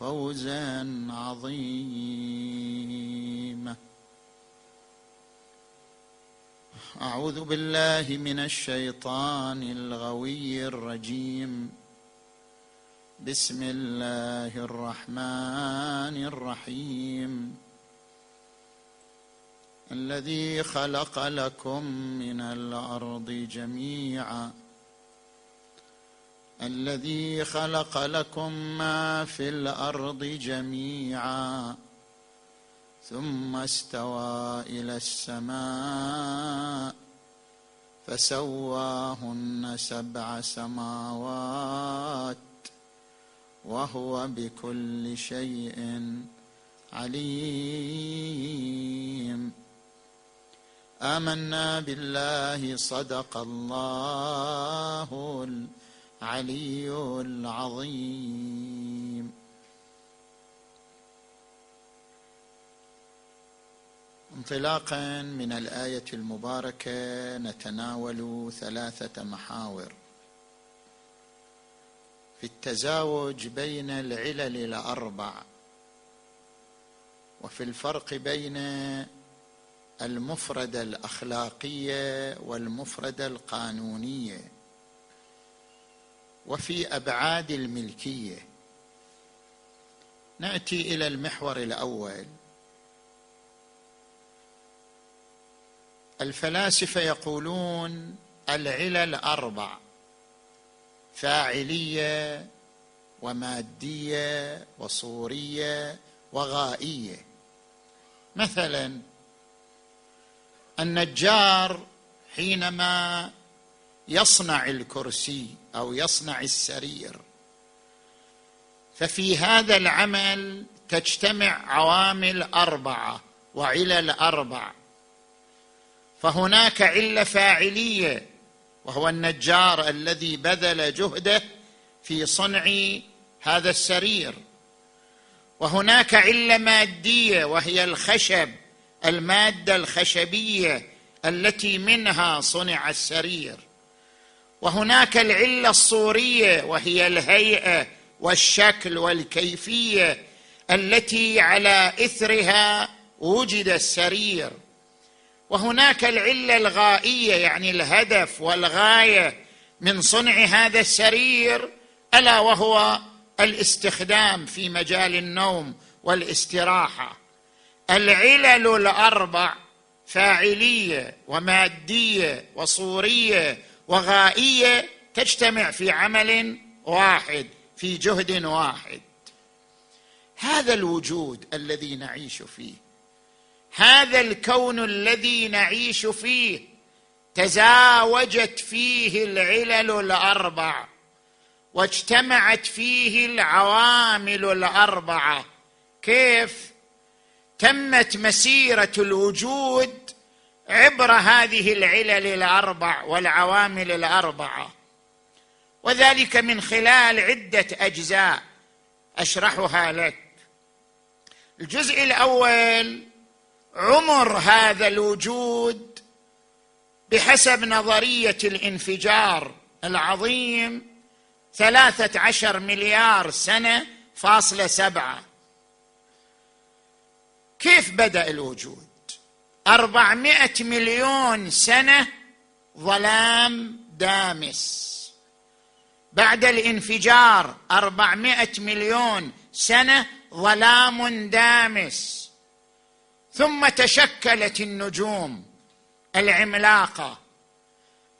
فوزا عظيما أعوذ بالله من الشيطان الغوي الرجيم. بسم الله الرحمن الرحيم. الذي خلق لكم من الأرض جميعا الذي خلق لكم ما في الأرض جميعا ثم استوى إلى السماء فسواهن سبع سماوات وهو بكل شيء عليم. آمنا بالله صدق الله العلي العظيم. انطلاقا من الآية المباركة نتناول ثلاثة محاور. في التزاوج بين العلل الأربع وفي الفرق بين المفرده الأخلاقية والمفرده القانونية. وفي أبعاد الملكية. نأتي إلى المحور الأول. الفلاسفة يقولون العلل أربع فاعلية ومادية وصورية وغائية. مثلا النجار حينما يصنع الكرسي أو يصنع السرير. ففي هذا العمل تجتمع عوامل أربعة وعلل أربع. فهناك علة فاعلية وهو النجار الذي بذل جهده في صنع هذا السرير. وهناك علة مادية وهي الخشب المادة الخشبية التي منها صنع السرير. وهناك العلة الصورية وهي الهيئة والشكل والكيفية التي على إثرها وجد السرير. وهناك العلة الغائية يعني الهدف والغاية من صنع هذا السرير ألا وهو الاستخدام في مجال النوم والاستراحة. العلل الأربع فاعلية ومادية وصورية وغائية تجتمع في عمل واحد في جهد واحد. هذا الوجود الذي نعيش فيه هذا الكون الذي نعيش فيه تزاوجت فيه العلل الاربع واجتمعت فيه العوامل الأربعة. كيف؟ تمت مسيرة الوجود عبر هذه العلل الأربع والعوامل الاربعه وذلك من خلال عدة أجزاء أشرحها لك. الجزء الأول عمر هذا الوجود بحسب نظرية الانفجار العظيم ثلاثة عشر مليار سنة فاصلة سبعة. كيف بدأ الوجود؟ أربعمائة مليون سنة ظلام دامس. بعد الانفجار أربعمائة مليون سنة ظلام دامس. ثم تشكلت النجوم العملاقة.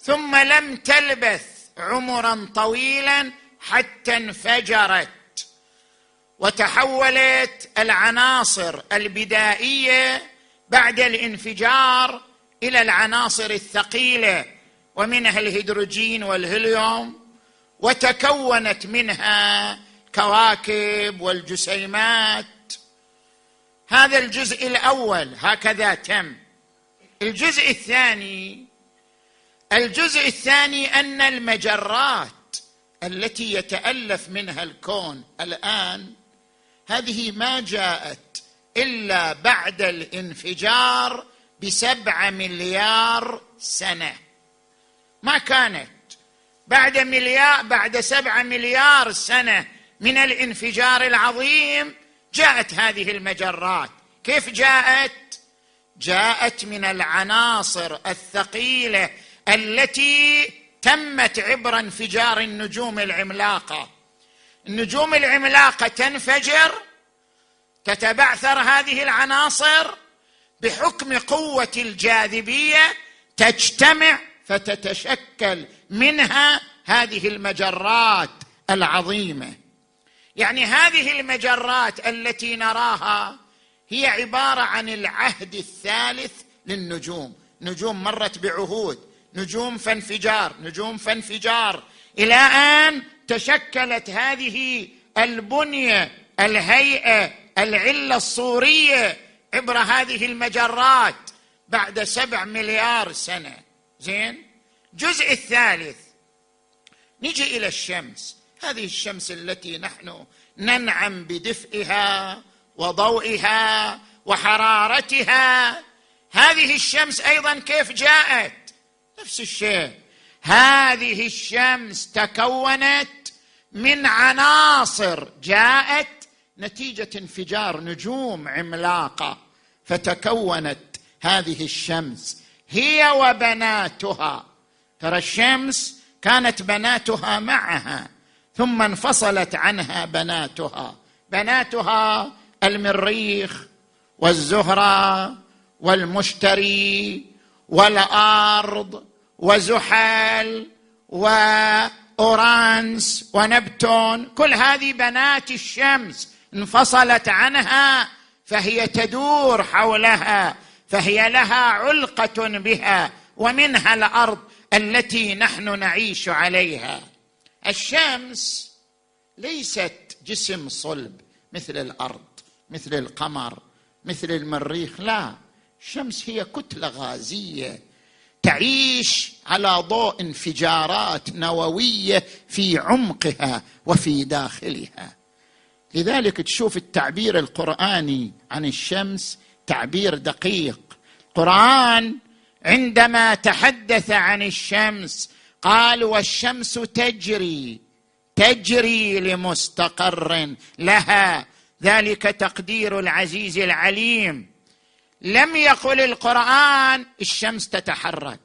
ثم لم تلبث عمرا طويلا حتى انفجرت. وتحولت العناصر البدائية بعد الانفجار إلى العناصر الثقيلة ومنها الهيدروجين والهيليوم وتكونت منها كواكب والجسيمات. هذا الجزء الأول هكذا تم. الجزء الثاني الجزء الثاني أن المجرات التي يتألف منها الكون الآن هذه ما جاءت إلا بعد الانفجار بسبعه مليار سنة. ما كانت. بعد مليار بعد سبعه مليار سنة من الانفجار العظيم جاءت هذه المجرات. كيف جاءت؟ جاءت من العناصر الثقيلة التي تمت عبر انفجار النجوم العملاقة. النجوم العملاقة تنفجر تتبعثر هذه العناصر بحكم قوة الجاذبية تجتمع فتتشكل منها هذه المجرات العظيمة. يعني هذه المجرات التي نراها هي عبارة عن العهد الثالث للنجوم. نجوم مرت بعهود نجوم فانفجار نجوم فانفجار. إلى آن تشكلت هذه البنية الهيئة العلة الصوريه عبر هذه المجرات بعد سبع مليار سنة. زين؟ الجزء الثالث نجي إلى الشمس. هذه الشمس التي نحن ننعم بدفئها وضوئها وحرارتها. هذه الشمس أيضا كيف جاءت؟ نفس الشيء. هذه الشمس تكونت من عناصر جاءت نتيجة انفجار نجوم عملاقة فتكونت هذه الشمس. هي وبناتها. ترى الشمس كانت بناتها معها ثم انفصلت عنها بناتها. بناتها المريخ والزهرة والمشتري والأرض وزحل وأورانس ونبتون. كل هذه بنات الشمس انفصلت عنها فهي تدور حولها فهي لها علقة بها ومنها الأرض التي نحن نعيش عليها. الشمس ليست جسم صلب مثل الأرض مثل القمر مثل المريخ لا. الشمس هي كتلة غازية تعيش على ضوء انفجارات نووية في عمقها وفي داخلها. لذلك تشوف التعبير القرآني عن الشمس تعبير دقيق. القرآن عندما تحدث عن الشمس قال والشمس تجري تجري لمستقر لها. ذلك تقدير العزيز العليم. لم يقل القرآن الشمس تتحرك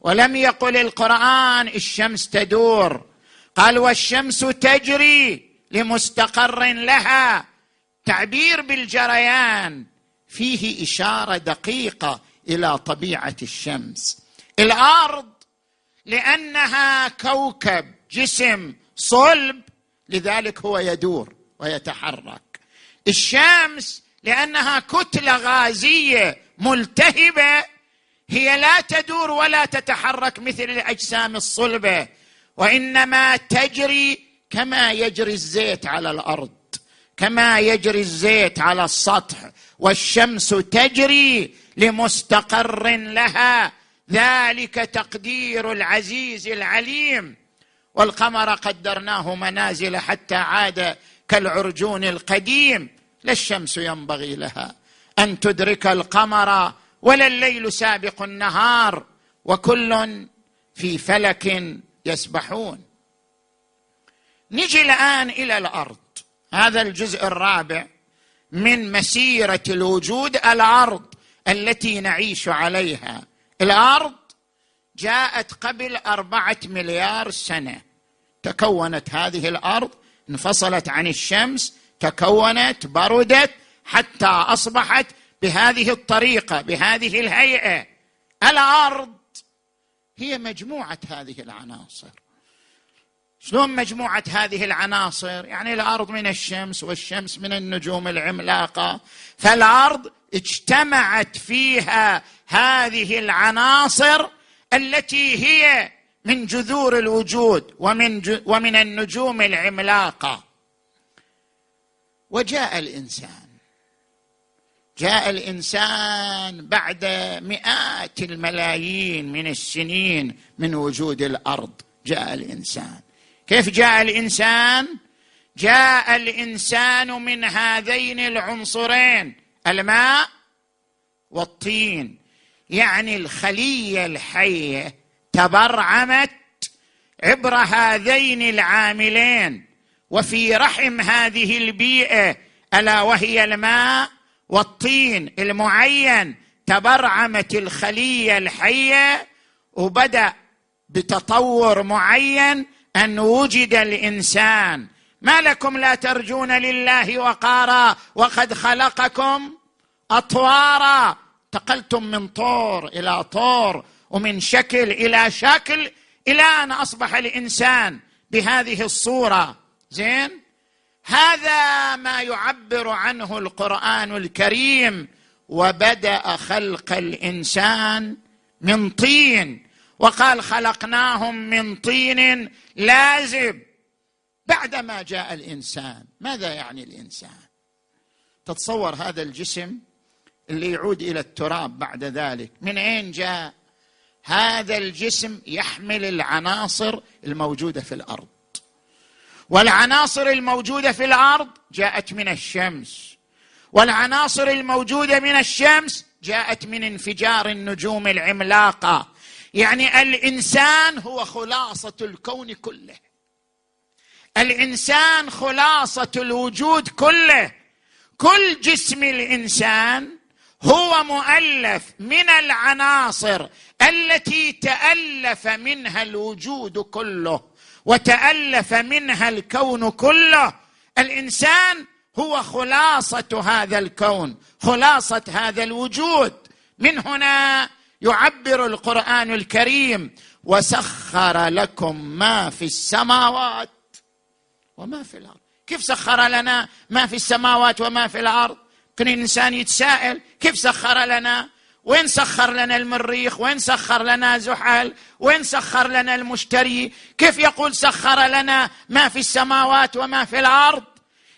ولم يقل القرآن الشمس تدور. قال والشمس تجري لمستقر لها. تعبير بالجريان فيه إشارة دقيقة إلى طبيعة الشمس. الأرض لأنها كوكب جسم صلب لذلك هو يدور ويتحرك. الشمس لأنها كتلة غازية ملتهبة هي لا تدور ولا تتحرك مثل الأجسام الصلبة وإنما تجري كما يجري الزيت على الأرض كما يجري الزيت على السطح والشمس تجري لمستقر لها. ذلك تقدير العزيز العليم. والقمر قدرناه منازل حتى عاد كالعرجون القديم. لا الشمس ينبغي لها أن تدرك القمر ولا الليل سابق النهار. وكل في فلك يسبحون. نجي الآن إلى الأرض. هذا الجزء الرابع من مسيرة الوجود الأرض التي نعيش عليها. الأرض جاءت قبل أربعة مليار سنة. تكونت هذه الأرض انفصلت عن الشمس تكونت بردت حتى أصبحت بهذه الطريقة بهذه الهيئة. الأرض هي مجموعة هذه العناصر. شلون مجموعة هذه العناصر؟ يعني الأرض من الشمس والشمس من النجوم العملاقة. فالأرض اجتمعت فيها هذه العناصر التي هي من جذور الوجود ومن ومن النجوم العملاقة. وجاء الإنسان. جاء الإنسان بعد مئات الملايين من السنين من وجود الأرض. جاء الإنسان. كيف جاء الإنسان؟ جاء الإنسان من هذين العنصرين الماء والطين. يعني الخلية الحية تبرعمت عبر هذين العاملين وفي رحم هذه البيئة ألا وهي الماء والطين المعين تبرعمت الخلية الحية وبدأ بتطور معين أن وجد الإنسان ما لكم لا ترجون لله وقارا وقد خلقكم أطوارا. انتقلتم من طور إلى طور ومن شكل إلى شكل إلى أن أصبح الإنسان بهذه الصورة. زين؟ هذا ما يعبر عنه القرآن الكريم. وبدأ خلق الإنسان من طين. وقال خلقناهم من طين لازب بعدما جاء الإنسان. ماذا يعني الإنسان؟ تتصور هذا الجسم اللي يعود إلى التراب بعد ذلك. من أين جاء؟ هذا الجسم يحمل العناصر الموجودة في الأرض. والعناصر الموجودة في الأرض جاءت من الشمس. والعناصر الموجودة من الشمس جاءت من انفجار النجوم العملاقة. يعني الإنسان هو خلاصة الكون كله. الإنسان خلاصة الوجود كله. كل جسم الإنسان هو مؤلف من العناصر التي تألف منها الوجود كله وتألف منها الكون كله. الإنسان هو خلاصة هذا الكون خلاصة هذا الوجود. من هنا يعبر القرآن الكريم وسخر لكم ما في السماوات وما في الأرض. كيف سخر لنا ما في السماوات وما في الأرض؟ كل إنسان يتساءل كيف سخر لنا؟ وين سخر لنا المريخ؟ وين سخر لنا زحل؟ وين سخر لنا المشتري؟ كيف يقول سخر لنا ما في السماوات وما في الأرض؟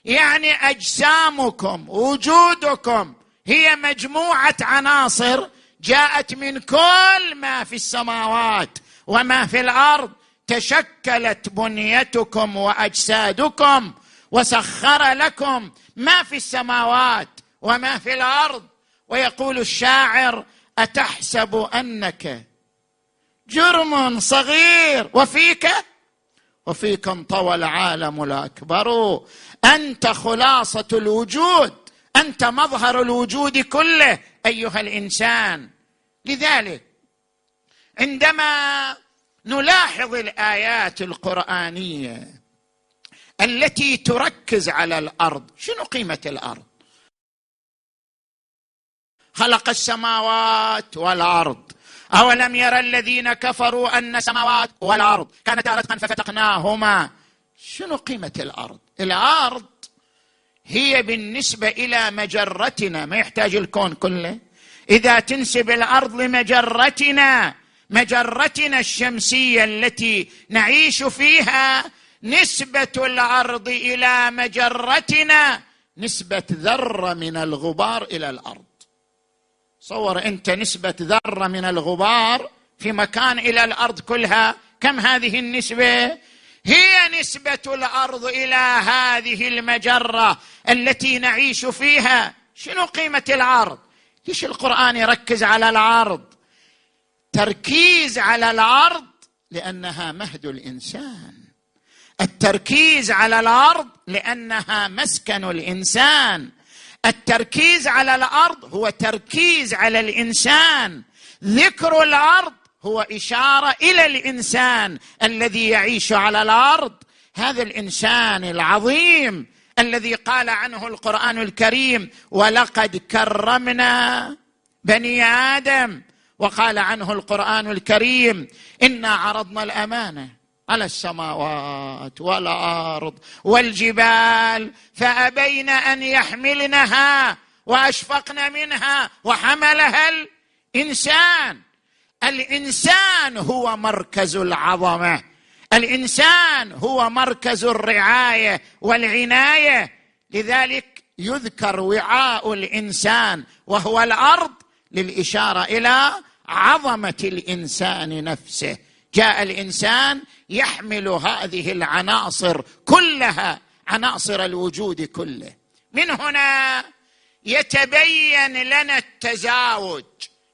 يعني أجسامكم وجودكم هي مجموعة عناصر جاءت من كل ما في السماوات وما في الأرض تشكلت بنيتكم وأجسادكم وسخر لكم ما في السماوات وما في الأرض. ويقول الشاعر أتحسب أنك جرم صغير؟ وفيك؟ وفيك انطوى العالم الأكبر. أنت خلاصة الوجود أنت مظهر الوجود كله. أيها الإنسان. لذلك عندما نلاحظ الآيات القرآنية التي تركز على الأرض شنو قيمة الأرض؟ خلق السماوات والأرض. أولم يرى الذين كفروا أن السماوات والأرض كانتا رتقا ففتقناهما؟ شنو قيمة الأرض؟ الأرض هي بالنسبة إلى مجرتنا ما يحتاج الكون كله. إذا تنسب الأرض لمجرتنا مجرتنا الشمسية التي نعيش فيها نسبة الأرض إلى مجرتنا نسبة ذرة من الغبار إلى الأرض. صور أنت نسبة ذرة من الغبار في مكان إلى الأرض كلها كم هذه النسبة؟ هي نسبة الأرض إلى هذه المجرة التي نعيش فيها. شنو قيمة العرض؟ ليش القرآن يركز على العرض؟ تركيز على الأرض لأنها مهد الإنسان. التركيز على الأرض لأنها مسكن الإنسان. التركيز على الأرض هو تركيز على الإنسان. ذكر الأرض هو إشارة إلى الإنسان الذي يعيش على الأرض. هذا الإنسان العظيم الذي قال عنه القرآن الكريم ولقد كرمنا بني آدم وقال عنه القرآن الكريم إنا عرضنا الأمانة على السماوات والأرض والجبال فأبين أن يحملنها وأشفقن منها وحملها الإنسان الإنسان هو مركز العظمة. الإنسان هو مركز الرعاية والعناية. لذلك يذكر وعاء الإنسان وهو الأرض للإشارة إلى عظمة الإنسان نفسه. جاء الإنسان يحمل هذه العناصر كلها عناصر الوجود كله. من هنا يتبين لنا التزاوج.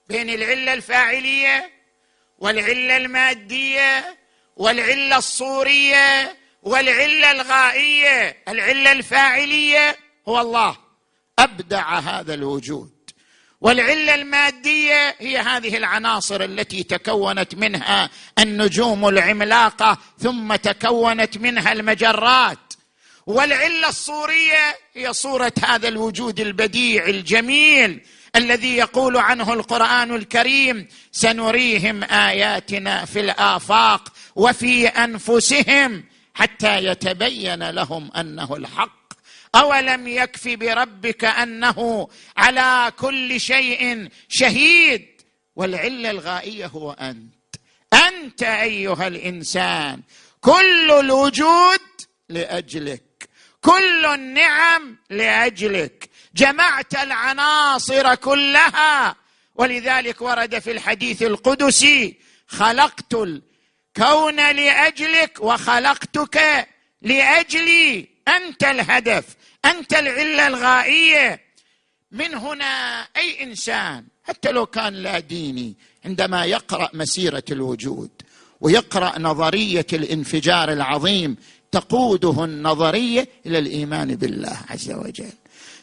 بين العلة الفاعلية والعلة المادية والعلة الصورية والعلة الغائية. العلة الفاعلية هو الله. أبدع هذا الوجود. والعلة المادية هي هذه العناصر التي تكونت منها النجوم العملاقة ثم تكونت منها المجرات. والعلة الصورية هي صورة هذا الوجود البديع الجميل الذي يقول عنه القرآن الكريم سنريهم آياتنا في الآفاق وفي أنفسهم حتى يتبين لهم أنه الحق. أولم يكف بربك أنه على كل شيء شهيد؟ والعلة الغائية هو أنت. أنت أيها الإنسان كل الوجود لأجلك كل النعم لأجلك جمعت العناصر كلها. ولذلك ورد في الحديث القدسي خلقت الكون لأجلك وخلقتك لأجلي. أنت الهدف أنت العلة الغائية. من هنا أي إنسان حتى لو كان لا ديني عندما يقرأ مسيرة الوجود ويقرأ نظرية الانفجار العظيم تقوده النظرية إلى الإيمان بالله عز وجل.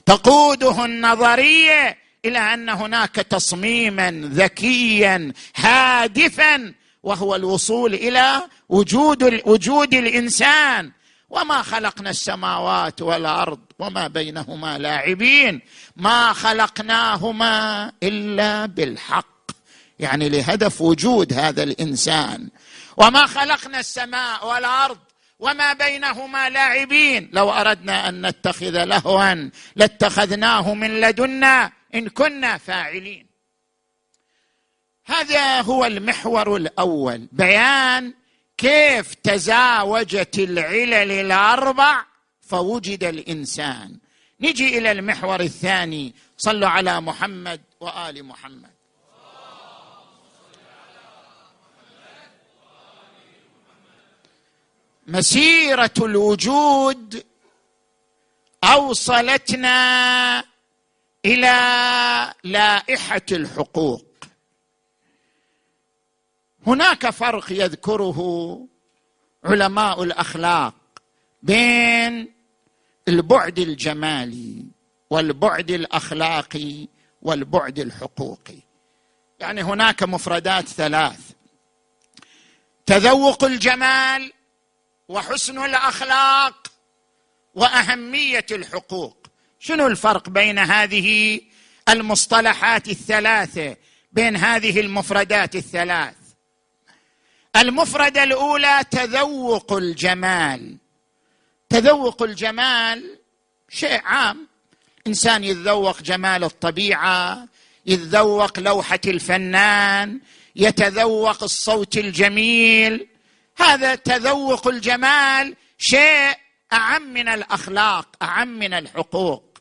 تقوده النظرية إلى أن هناك تصميما ذكيا هادفا وهو الوصول إلى وجود وجود الإنسان. وما خلقنا السماوات والأرض وما بينهما لاعبين. ما خلقناهما إلا بالحق. يعني لهدف وجود هذا الإنسان. وما خلقنا السماء والأرض وما بينهما لاعبين. لو أردنا أن نتخذ لهوا لاتخذناه من لدنا إن كنا فاعلين. هذا هو المحور الأول. بيان كيف تزاوجت العلل الأربع فوجد الإنسان. نجي إلى المحور الثاني. صلوا على محمد وآل محمد. مسيرة الوجود أوصلتنا إلى لائحة الحقوق. هناك فرق يذكره علماء الأخلاق بين البعد الجمالي والبعد الأخلاقي والبعد الحقوقي. يعني هناك مفردات ثلاث. تذوق الجمال وحسن الأخلاق وأهمية الحقوق. شنو الفرق بين هذه المصطلحات الثلاثة بين هذه المفردات الثلاث؟ المفردة الأولى تذوق الجمال. تذوق الجمال شيء عام. إنسان يتذوق جمال الطبيعة يتذوق لوحة الفنان يتذوق الصوت الجميل هذا تذوق الجمال شيء أعم من الأخلاق أعم من الحقوق.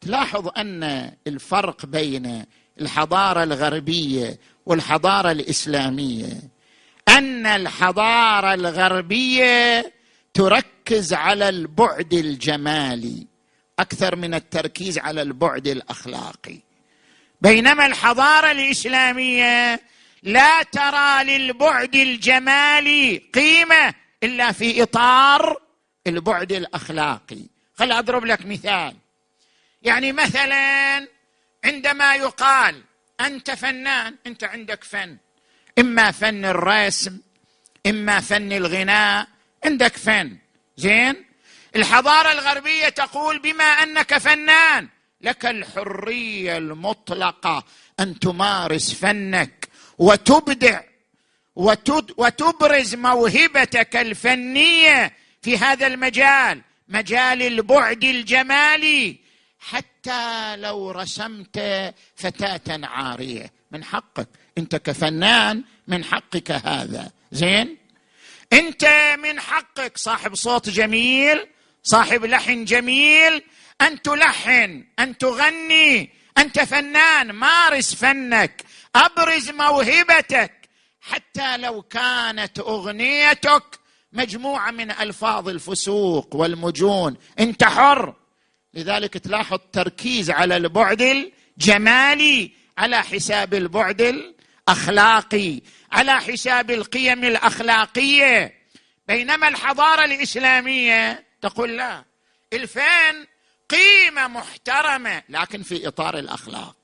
تلاحظ أن الفرق بين الحضارة الغربية والحضارة الإسلامية أن الحضارة الغربية تركز على البعد الجمالي أكثر من التركيز على البعد الأخلاقي. بينما الحضارة الإسلامية لا ترى للبعد الجمالي قيمة إلا في إطار البعد الأخلاقي. خل أضرب لك مثال. يعني مثلا عندما يقال أنت فنان أنت عندك فن. إما فن الرسم إما فن الغناء عندك فن. زين؟ الحضارة الغربية تقول بما أنك فنان لك الحرية المطلقة أن تمارس فنك. وتبدع وتبرز موهبتك الفنية في هذا المجال مجال البعد الجمالي. حتى لو رسمت فتاة عارية من حقك. أنت كفنان من حقك هذا. زين؟ أنت من حقك. صاحب صوت جميل صاحب لحن جميل. أن تلحن أن تغني. أنت فنان مارس فنك. أبرز موهبتك حتى لو كانت أغنيتك مجموعة من ألفاظ الفسوق والمجون. أنت حر. لذلك تلاحظ تركيز على البعد الجمالي على حساب البعد الأخلاقي على حساب القيم الأخلاقية. بينما الحضارة الإسلامية تقول لا. الفن قيمة محترمة لكن في إطار الأخلاق.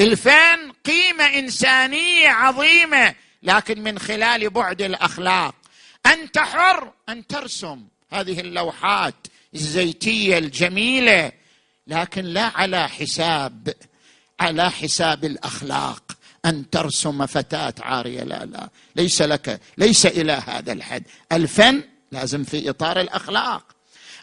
الفن قيمة إنسانية عظيمة لكن من خلال بعد الأخلاق. أنت حر أن ترسم هذه اللوحات الزيتية الجميلة لكن لا على حساب على حساب الأخلاق. أن ترسم فتاة عارية لا لا. ليس لك ليس إلى هذا الحد. الفن لازم في إطار الأخلاق.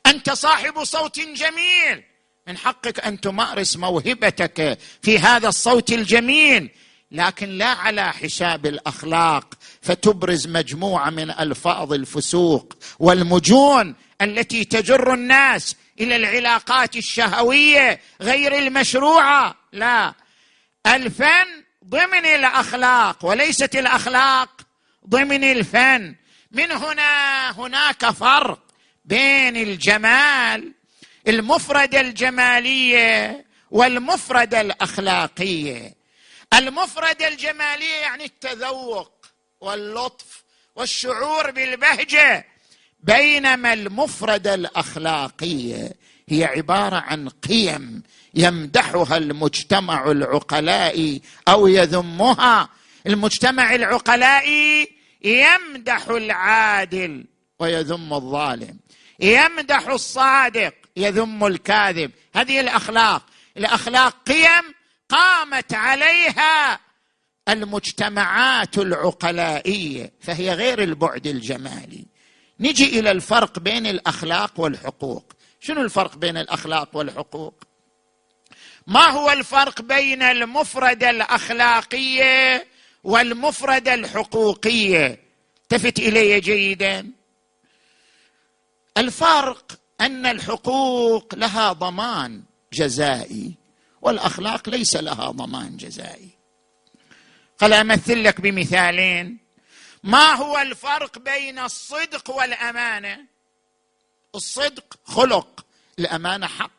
أنت صاحب صوت جميل. من حقك أن تمارس موهبتك في هذا الصوت الجميل لكن لا على حساب الأخلاق فتبرز مجموعة من ألفاظ الفسوق والمجون التي تجر الناس إلى العلاقات الشهوية غير المشروعة. لا. الفن ضمن الأخلاق وليست الأخلاق ضمن الفن. من هنا هناك فرق بين الجمال المفرده الجماليه والمفرده الاخلاقيه المفرده الجماليه يعني التذوق واللطف والشعور بالبهجة بينما المفرده الاخلاقيه هي عبارة عن قيم يمدحها المجتمع العقلائي أو يذمها. المجتمع العقلائي يمدح العادل ويذم الظالم يمدح الصادق يذم الكاذب. هذه الأخلاق. الأخلاق قيم قامت عليها المجتمعات العقلائية فهي غير البعد الجمالي. نجي إلى الفرق بين الأخلاق والحقوق. شنو الفرق بين الأخلاق والحقوق؟ ما هو الفرق بين المفرده الأخلاقية والمفرده الحقوقية؟ التفت إلي جيدا. الفرق أن الحقوق لها ضمان جزائي والأخلاق ليس لها ضمان جزائي. قال أمثل لك بمثالين. ما هو الفرق بين الصدق والأمانة؟ الصدق خلق الأمانة حق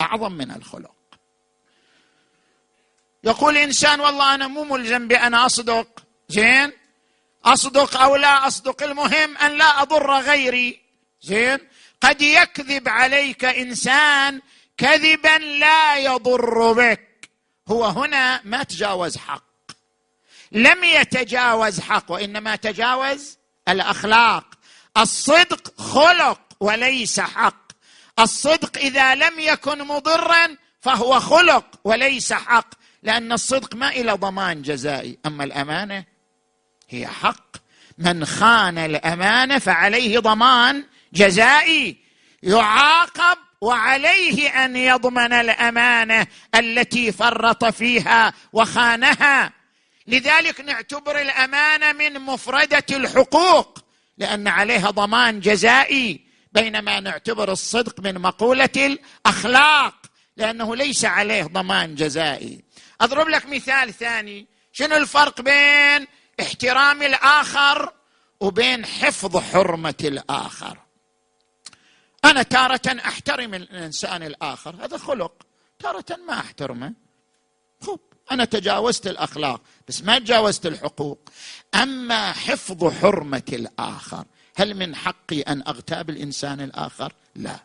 أعظم من الخلق. يقول إنسان والله أنا مو ملزم بأن أصدق. زين؟ أصدق أو لا أصدق المهم أن لا أضر غيري. زين؟ قد يكذب عليك إنسان كذبا لا يضر بك. هو هنا ما تجاوز حق. لم يتجاوز حق وإنما تجاوز الأخلاق. الصدق خلق وليس حق. الصدق إذا لم يكن مضرا فهو خلق وليس حق. لأن الصدق ما إلى ضمان جزائي. أما الأمانة هي حق. من خان الأمانة فعليه ضمان. جزائي يعاقب وعليه أن يضمن الأمانة التي فرط فيها وخانها. لذلك نعتبر الأمانة من مفردة الحقوق لأن عليها ضمان جزائي بينما نعتبر الصدق من مقولة الأخلاق لأنه ليس عليه ضمان جزائي. أضرب لك مثال ثاني شنو الفرق بين احترام الآخر وبين حفظ حرمة الآخر؟ أنا تارة أحترم الإنسان الآخر. هذا خلق. تارة ما أحترمه. خب أنا تجاوزت الأخلاق بس ما تجاوزت الحقوق. أما حفظ حرمة الآخر هل من حقي أن أغتاب الإنسان الآخر؟ لا.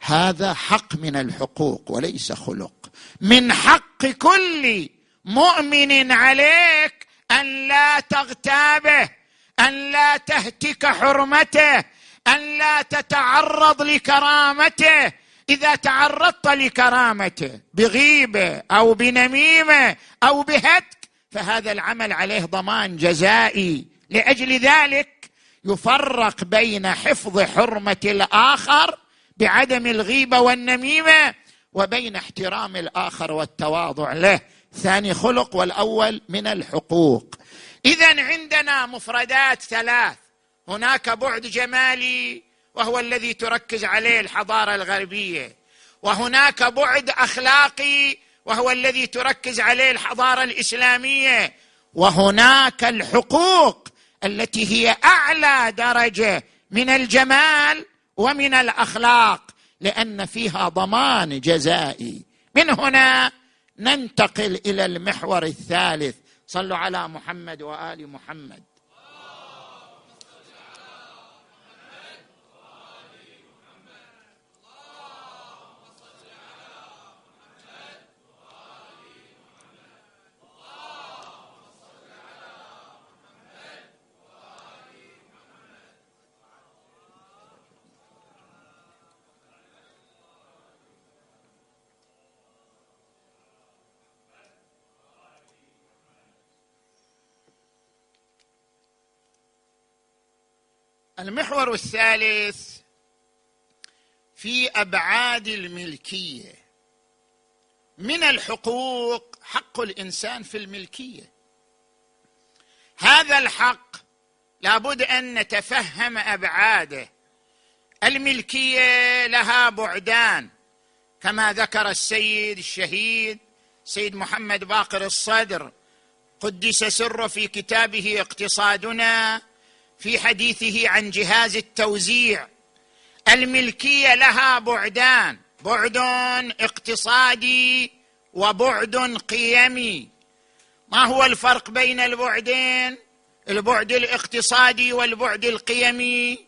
هذا حق من الحقوق وليس خلق. من حق كل مؤمن عليك أن لا تغتابه أن لا تهتك حرمته أن لا تتعرض لكرامته. إذا تعرضت لكرامته بغيبة أو بنميمة أو بهتك فهذا العمل عليه ضمان جزائي. لأجل ذلك يفرق بين حفظ حرمة الآخر بعدم الغيبة والنميمة وبين احترام الآخر والتواضع له. ثاني خلق والأول من الحقوق. اذا عندنا مفردات ثلاث. هناك بعد جمالي وهو الذي تركز عليه الحضارة الغربية. وهناك بعد أخلاقي وهو الذي تركز عليه الحضارة الإسلامية. وهناك الحقوق التي هي أعلى درجة من الجمال ومن الأخلاق لأن فيها ضمان جزائي. من هنا ننتقل إلى المحور الثالث. صلوا على محمد وآل محمد. المحور الثالث في أبعاد الملكية. من الحقوق حق الإنسان في الملكية. هذا الحق لابد أن نتفهم أبعاده. الملكية لها بعدان كما ذكر السيد الشهيد سيد محمد باقر الصدر. قدس سره في كتابه اقتصادنا في حديثه عن جهاز التوزيع. الملكية لها بعدان بعد اقتصادي وبعد قيمي. ما هو الفرق بين البعدين؟ البعد الاقتصادي والبعد القيمي.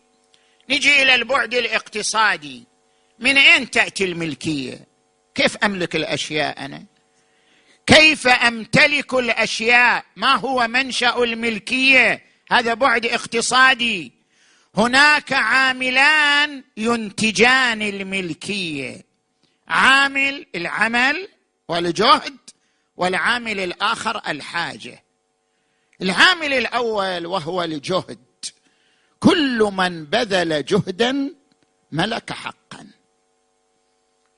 نجي إلى البعد الاقتصادي. من أين تأتي الملكية؟ كيف أملك الأشياء أنا؟ كيف أمتلك الأشياء؟ ما هو منشأ الملكية؟ هذا بعد اقتصادي. هناك عاملان ينتجان الملكية. عامل العمل والجهد والعامل الآخر الحاجة. العامل الأول وهو الجهد. كل من بذل جهدا ملك حقا.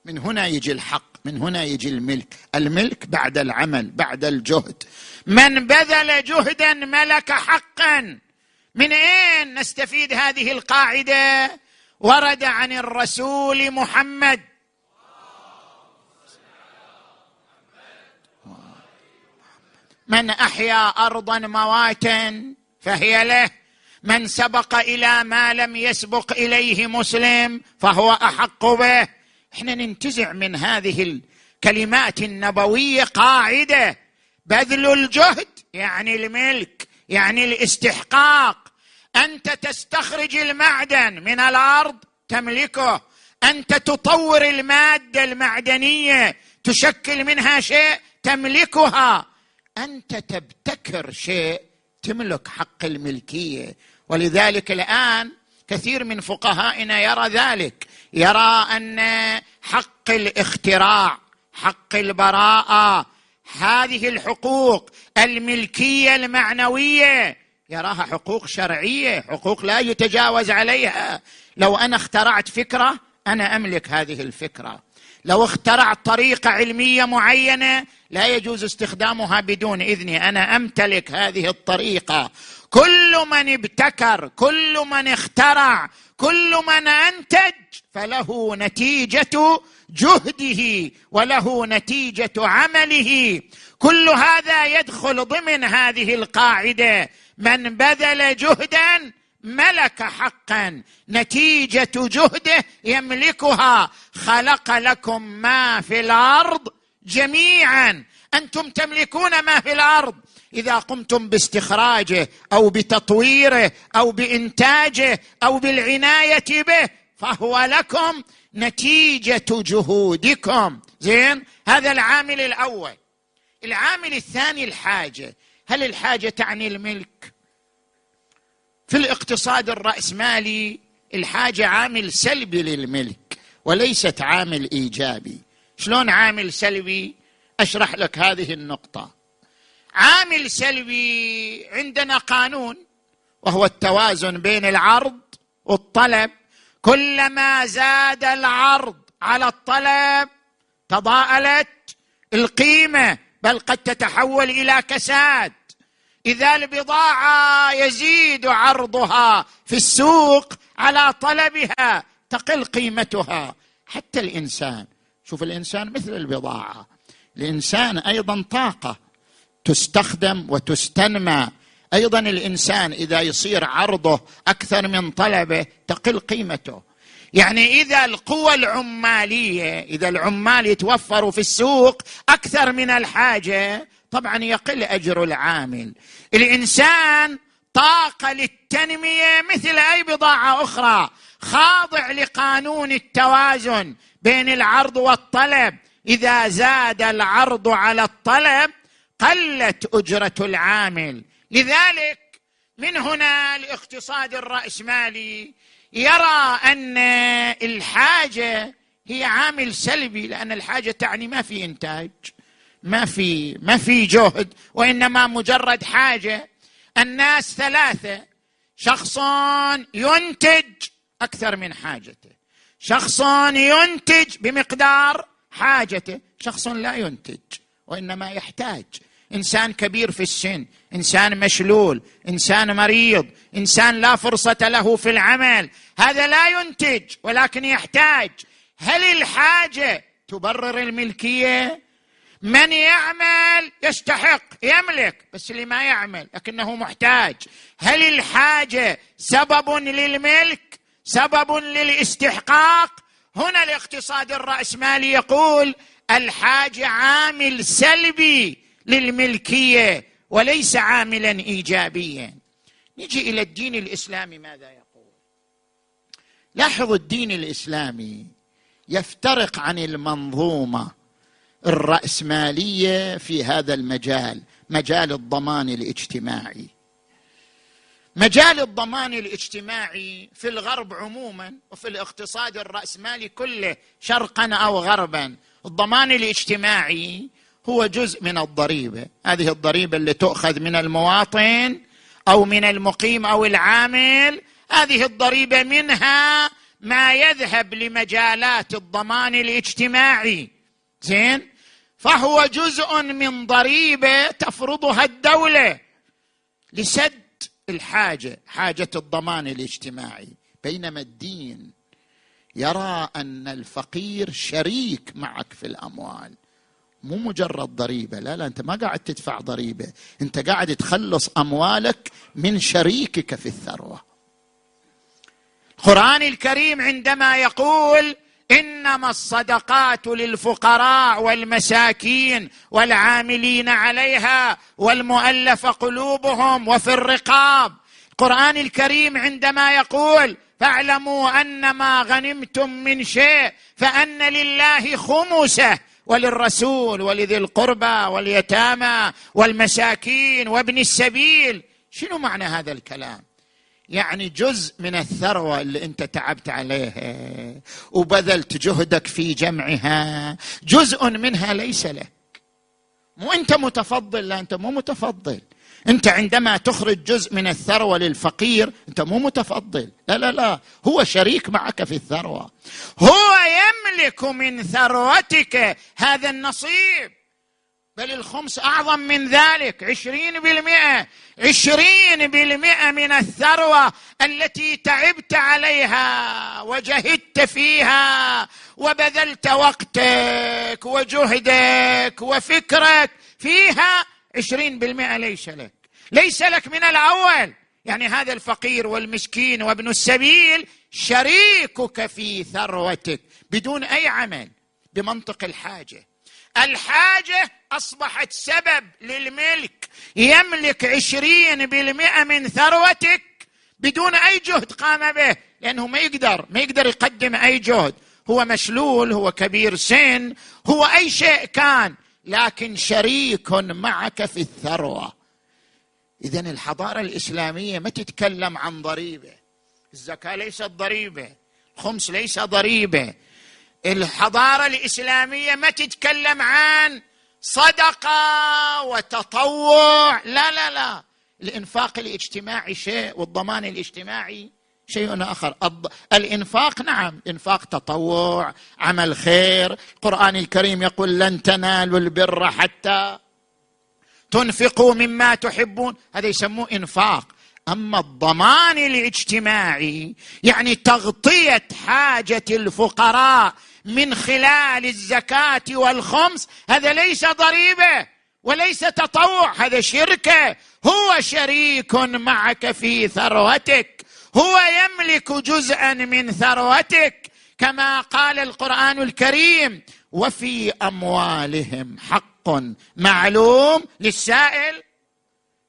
من هنا يجي الحق من هنا يجي الملك. الملك بعد العمل بعد الجهد. من بذل جهدا ملك حقا. من أين نستفيد هذه القاعدة؟ ورد عن الرسول محمد. من أحيا أرضا مواتا فهي له. من سبق إلى ما لم يسبق إليه مسلم فهو أحق به. إحنا ننتزع من هذه الكلمات النبوية قاعدة. بذل الجهد يعني الملك يعني الاستحقاق. أنت تستخرج المعدن من الأرض تملكه. أنت تطور المادة المعدنية تشكل منها شيء تملكها. أنت تبتكر شيء تملك حق الملكية. ولذلك الآن كثير من فقهائنا يرى ذلك. يرى أن حق الاختراع حق البراءة هذه الحقوق الملكية المعنوية. يراها حقوق شرعية حقوق لا يتجاوز عليها. لو أنا اخترعت فكرة أنا أملك هذه الفكرة. لو اخترعت طريقة علمية معينة لا يجوز استخدامها بدون إذني. أنا أمتلك هذه الطريقة. كل من ابتكر كل من اخترع كل من أنتج فله نتيجة جهده وله نتيجة عمله. كل هذا يدخل ضمن هذه القاعدة. من بذل جهدا ملك حقا. نتيجة جهده يملكها. خلق لكم ما في الأرض جميعا. أنتم تملكون ما في الأرض. إذا قمتم باستخراجه أو بتطويره أو بإنتاجه أو بالعناية به فهو لكم نتيجة جهودكم. زين؟ هذا العامل الأول. العامل الثاني الحاجة. هل الحاجة تعني الملك؟ في الاقتصاد الرأسمالي الحاجة عامل سلبي للملك وليست عامل إيجابي. شلون عامل سلبي؟ أشرح لك هذه النقطة. عامل سلبي عندنا قانون وهو التوازن بين العرض والطلب. كلما زاد العرض على الطلب تضاءلت القيمة بل قد تتحول إلى كساد. إذا البضاعة يزيد عرضها في السوق على طلبها تقل قيمتها. حتى الإنسان شوف الإنسان مثل البضاعة. الإنسان أيضا طاقة تستخدم وتستنمى. أيضا الإنسان إذا يصير عرضه أكثر من طلبه تقل قيمته. يعني إذا القوى العمالية إذا العمال يتوفروا في السوق أكثر من الحاجة طبعا يقل أجر العامل. الإنسان طاقة للتنمية مثل أي بضاعة أخرى خاضع لقانون التوازن بين العرض والطلب. إذا زاد العرض على الطلب قلت أجرة العامل. لذلك من هنا الاقتصاد الراسمالي يرى أن الحاجة هي عامل سلبي لأن الحاجة تعني ما في إنتاج ما في ما في جهد وإنما مجرد حاجة الناس ثلاثة. شخص ينتج أكثر من حاجته. شخص ينتج بمقدار حاجته. شخص لا ينتج وإنما يحتاج إنسان كبير في السن إنسان مشلول إنسان مريض إنسان لا فرصة له في العمل. هذا لا ينتج ولكن يحتاج. هل الحاجة تبرر الملكية؟ من يعمل يستحق يملك بس اللي ما يعمل لكنه محتاج. هل الحاجة سبب للملك سبب للاستحقاق؟ هنا الاقتصاد الرأسمالي يقول الحاجة عامل سلبي. للملكية وليس عاملا ايجابيا. نجي إلى الدين الإسلامي ماذا يقول؟ لاحظوا الدين الإسلامي يفترق عن المنظومة الرأسمالية في هذا المجال مجال الضمان الاجتماعي. مجال الضمان الاجتماعي في الغرب عموما وفي الاقتصاد الرأسمالي كله شرقا أو غربا. الضمان الاجتماعي هو جزء من الضريبة. هذه الضريبة اللي تؤخذ من المواطن أو من المقيم أو العامل هذه الضريبة منها ما يذهب لمجالات الضمان الاجتماعي. زين؟ فهو جزء من ضريبة تفرضها الدولة لسد الحاجة حاجة الضمان الاجتماعي. بينما الدين يرى أن الفقير شريك معك في الأموال. مو مجرد ضريبة. لا لا أنت ما قاعد تدفع ضريبة. أنت قاعد تخلص أموالك من شريكك في الثروة. القرآن الكريم عندما يقول إنما الصدقات للفقراء والمساكين والعاملين عليها والمؤلف قلوبهم وفي الرقاب. القرآن الكريم عندما يقول فاعلموا أن ما غنمتم من شيء فأن لله خمسه وللرسول ولذي القربى واليتامى والمساكين وابن السبيل. شنو معنى هذا الكلام؟ يعني جزء من الثروة اللي انت تعبت عليها وبذلت جهدك في جمعها. جزء منها ليس لك. مو انت متفضل لا انت مو متفضل. انت عندما تخرج جزء من الثروة للفقير انت مو متفضل. لا لا لا. هو شريك معك في الثروة. هو يملك من ثروتك هذا النصيب. بل الخمس أعظم من ذلك. عشرين بالمئة. عشرين بالمئة من الثروة التي تعبت عليها وجهدت فيها وبذلت وقتك وجهدك وفكرك فيها عشرين بالمئة ليس لك. ليس لك من الأول. يعني هذا الفقير والمسكين وابن السبيل شريكك في ثروتك بدون أي عمل بمنطق الحاجة. الحاجة أصبحت سبب للملك يملك عشرين بالمئة من ثروتك بدون أي جهد قام به لأنه ما يقدر ما يقدر يقدم أي جهد. هو مشلول هو كبير سن هو أي شيء كان. لكن شريك معك في الثروة. اذا الحضارة الإسلامية ما تتكلم عن ضريبة. الزكاة ليست ضريبة. الخمس ليس ضريبة. الحضارة الإسلامية ما تتكلم عن صدقة وتطوع. لا لا لا. الإنفاق الاجتماعي شيء والضمان الاجتماعي شيء آخر. الإنفاق نعم إنفاق تطوع عمل خير. القران الكريم يقول لن تنالوا البر حتى تنفقوا مما تحبون. هذا يسموه إنفاق. أما الضمان الاجتماعي يعني تغطية حاجة الفقراء من خلال الزكاة والخمس هذا ليس ضريبة وليس تطوع هذا شركة. هو شريك معك في ثروتك. هو يملك جزءا من ثروتك كما قال القرآن الكريم وفي أموالهم حق معلوم للسائل.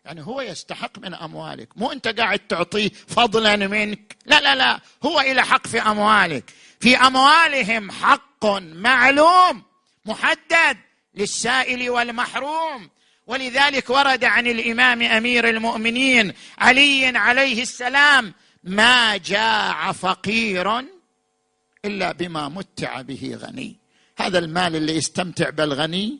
يعني هو يستحق من أموالك مو أنت قاعد تعطيه فضلا منك لا لا لا هو إلى حق في أموالك. في أموالهم حق معلوم محدد للسائل والمحروم. ولذلك ورد عن الإمام أمير المؤمنين علي عليه السلام ما جاع فقير إلا بما متع به غني. هذا المال اللي يستمتع بالغني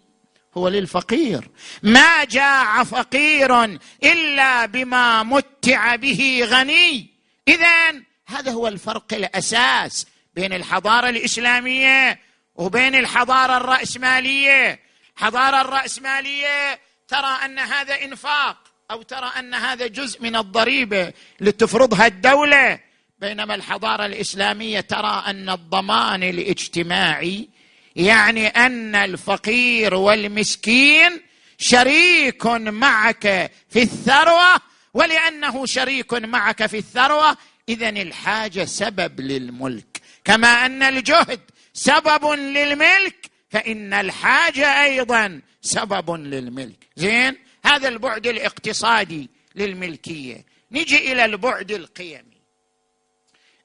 هو للفقير. ما جاع فقير إلا بما متع به غني. اذا هذا هو الفرق الأساس بين الحضارة الإسلامية وبين الحضارة الرأسمالية. الحضاره الرأسمالية ترى أن هذا إنفاق. أو ترى أن هذا جزء من الضريبة لتفرضها الدولة. بينما الحضارة الإسلامية ترى أن الضمان الاجتماعي يعني أن الفقير والمسكين شريك معك في الثروة ولأنه شريك معك في الثروة اذا الحاجة سبب للملك. كما أن الجهد سبب للملك فإن الحاجة أيضا سبب للملك. زين؟ هذا البعد الاقتصادي للملكية. نجي إلى البعد القيمي.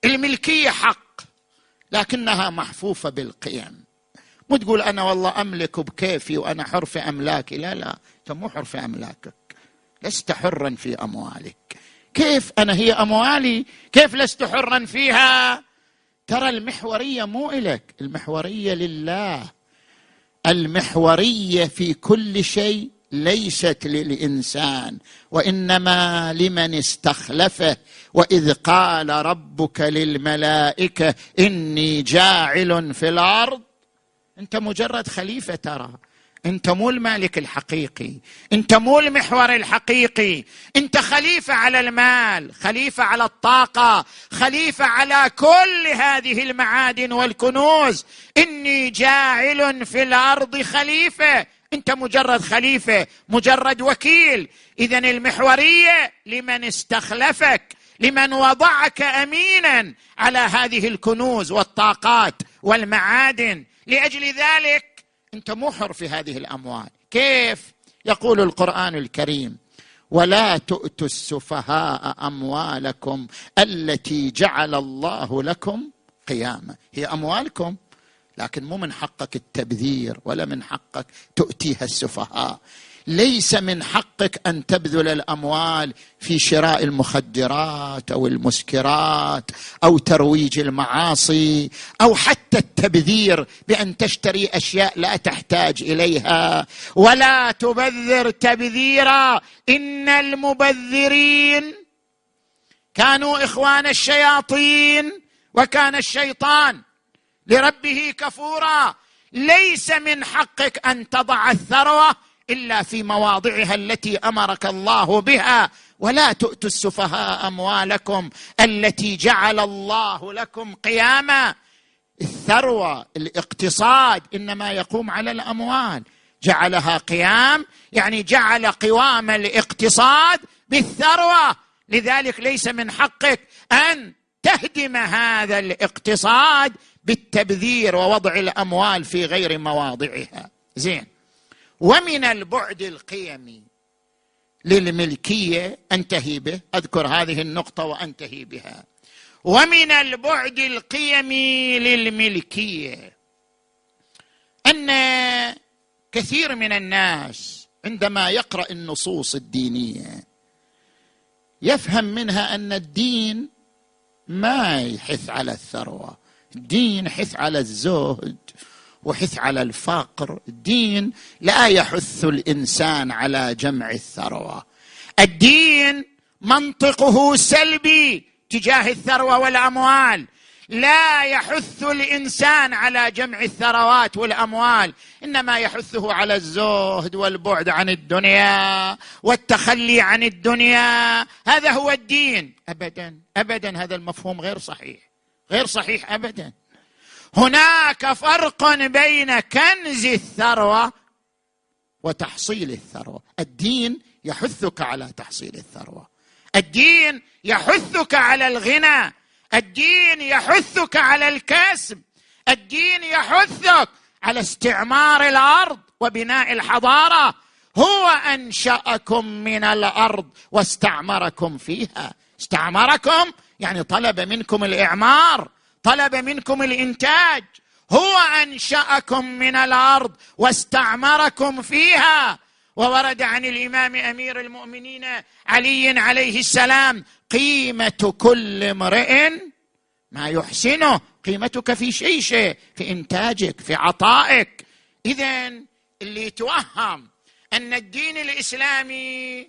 الملكية حق لكنها محفوفة بالقيم. مو تقول أنا والله أملك بكيفي وأنا حر في أملاكي. لا لا أنت مو حر في أملاكك. لست حرا في أموالك. كيف أنا هي أموالي؟ كيف لست حرا فيها؟ ترى المحورية مو الك المحورية لله. المحورية في كل شيء ليست للإنسان وإنما لمن استخلفه. وإذ قال ربك للملائكة إني جاعل في الأرض. أنت مجرد خليفة ترى. أنت مو المالك الحقيقي. أنت مو المحور الحقيقي. أنت خليفة على المال خليفة على الطاقة خليفة على كل هذه المعادن والكنوز. إني جاعل في الأرض خليفة. انت مجرد خليفة مجرد وكيل. اذا المحورية لمن استخلفك لمن وضعك امينا على هذه الكنوز والطاقات والمعادن. لأجل ذلك أنت محر في هذه الأموال. كيف؟ يقول القرآن الكريم ولا تؤتوا السفهاء أموالكم التي جعل الله لكم قياما. هي أموالكم. لكن مو من حقك التبذير ولا من حقك تؤتيها السفهاء. ليس من حقك أن تبذل الأموال في شراء المخدرات أو المسكرات أو ترويج المعاصي أو حتى التبذير بأن تشتري أشياء لا تحتاج إليها. ولا تبذر تبذيرا. إن المبذرين كانوا إخوان الشياطين وكان الشيطان لربه كفورا. ليس من حقك أن تضع الثروة إلا في مواضعها التي أمرك الله بها. ولا تؤتوا السفهاء أموالكم التي جعل الله لكم قياما. الثروة الاقتصاد إنما يقوم على الأموال. جعلها قيام يعني جعل قوام الاقتصاد بالثروة. لذلك ليس من حقك أن تهدم هذا الاقتصاد بالتبذير ووضع الأموال في غير مواضعها. زين. ومن البعد القيمي للملكية أنتهي به. أذكر هذه النقطة وأنتهي بها. ومن البعد القيمي للملكية أن كثير من الناس عندما يقرأ النصوص الدينية يفهم منها أن الدين ما يحث على الثروة. الدين يحث على الزهد وحث على الفقر. الدين لا يحث الإنسان على جمع الثروة. الدين منطقه سلبي تجاه الثروة والأموال. لا يحث الإنسان على جمع الثروات والأموال. إنما يحثه على الزهد والبعد عن الدنيا والتخلي عن الدنيا. هذا هو الدين. ابدا. ابدا. هذا المفهوم غير صحيح. غير صحيح ابدا. هناك فرق بين كنز الثروة وتحصيل الثروة. الدين يحثك على تحصيل الثروة. الدين يحثك على الغنى. الدين يحثك على الكسب. الدين يحثك على استعمار الأرض وبناء الحضارة. هو أنشأكم من الأرض واستعمركم فيها. استعمركم يعني طلب منكم الإعمار طلب منكم الإنتاج. هو أنشأكم من الأرض واستعمركم فيها. وورد عن الإمام أمير المؤمنين علي عليه السلام قيمة كل امرئ ما يحسنه. قيمتك في شيء في إنتاجك في عطائك. اذا اللي يتوهم أن الدين الإسلامي